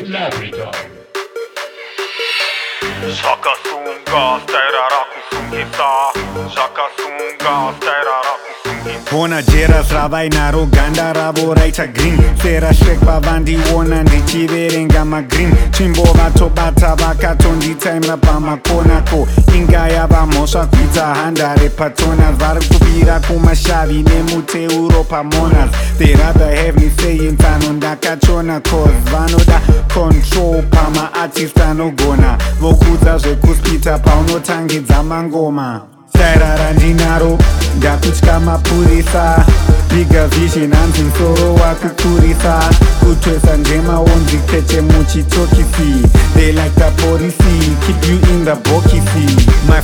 labrador. Zvakasunga staira rakusungisa zvakasunga staira rakusungisa vona jeras ravainaro ganda ravo raita green. Serashekwa vandiona ndichiverenga magreen. Tsvimbo vatobata vakatonditaimira pamakonako inga yava mhosva kuita handare patonas vari kubira kumashavi nemuteuro pamonas they rather have me saying tsano ndakachona cause vanoda control pamaartist anogona. Vokudza zvekuspita paunotangidza mangoma. Sairara ndinaro ndakutya mapurisa biga vision hanzi musoro wakukurisa. Kutwesa njema wonzi keche muchitokisi. They like the polisi keep you in the bokisi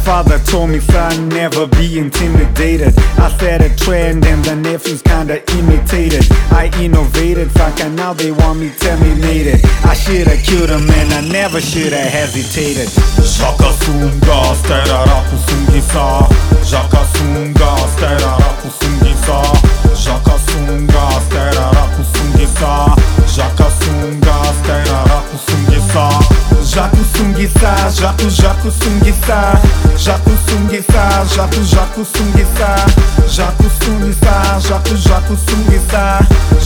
father told me son never be intimidated. I set a trend and the nephews kinda imitated. I innovated fucker now they want me terminated. I shoulda killed him and i never shoulda hesitated. Shaka sunga, sterara kusungisa Shaka sunga, sterara kusungisa Shaka sunga, sterara kusungisa Shaka Sungisa, jaco jaco sungisa Jaco sungisa, jaco jaco sungisa Jaco sungisa, jaco jaco sungisa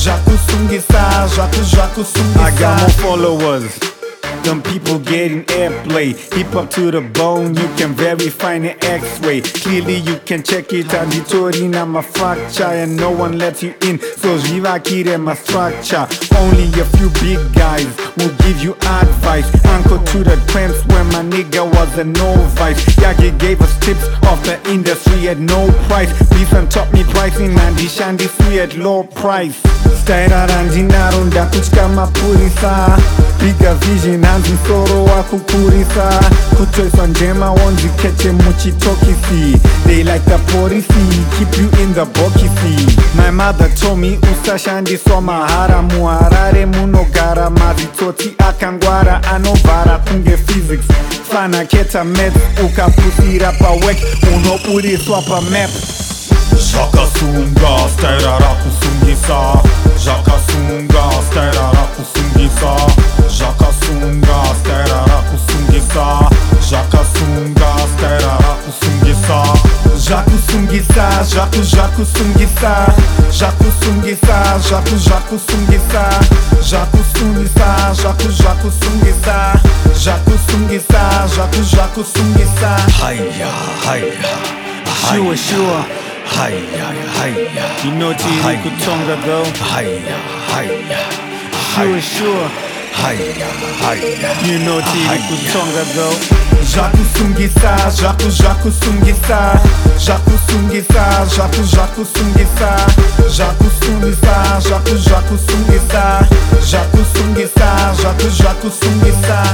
Jaco sungisa, jaco jaco sungisa I got more followers them people getting airplay. Hip hop to the bone, you can verify the x-ray. Clearly you can check it out, Ditori na my fracture And no one lets you in, so Jivakire my structure. Only a few big guys will give you advice. Uncle to the trends when my nigga was a novice. Yagi gave us tips off the industry at no price. Listen taught me pricing and Shandi free at low price stairara ndinaro ndakutya mapurisa biga vision hanzi musoro wakukurisa. Kutwesa njema wonzi keche muchitokisi they like the polisi keep you in the bokisi my mother told me usashandiswa mahara muharare munogara. Mazitoti akangwara anovhara kunge physics. Fana keta math ukapusira pawek unoburiswa pamap Shaka sunga, sterara Jaco sungisa, jaco jaco sungisa Jaco sungisa, jaco jaco sungisa Haya, haya Sure, sure. Haya, haya You know Tiri Kutonga though Haya, haya Sure, sure Haya, haya You know Tiri Kutonga though Jaco sungisa, jaco jaco sungisa. Jaco sungisa, jaco jaco sungisa. Jaco sungisa, jaco jaco sungisa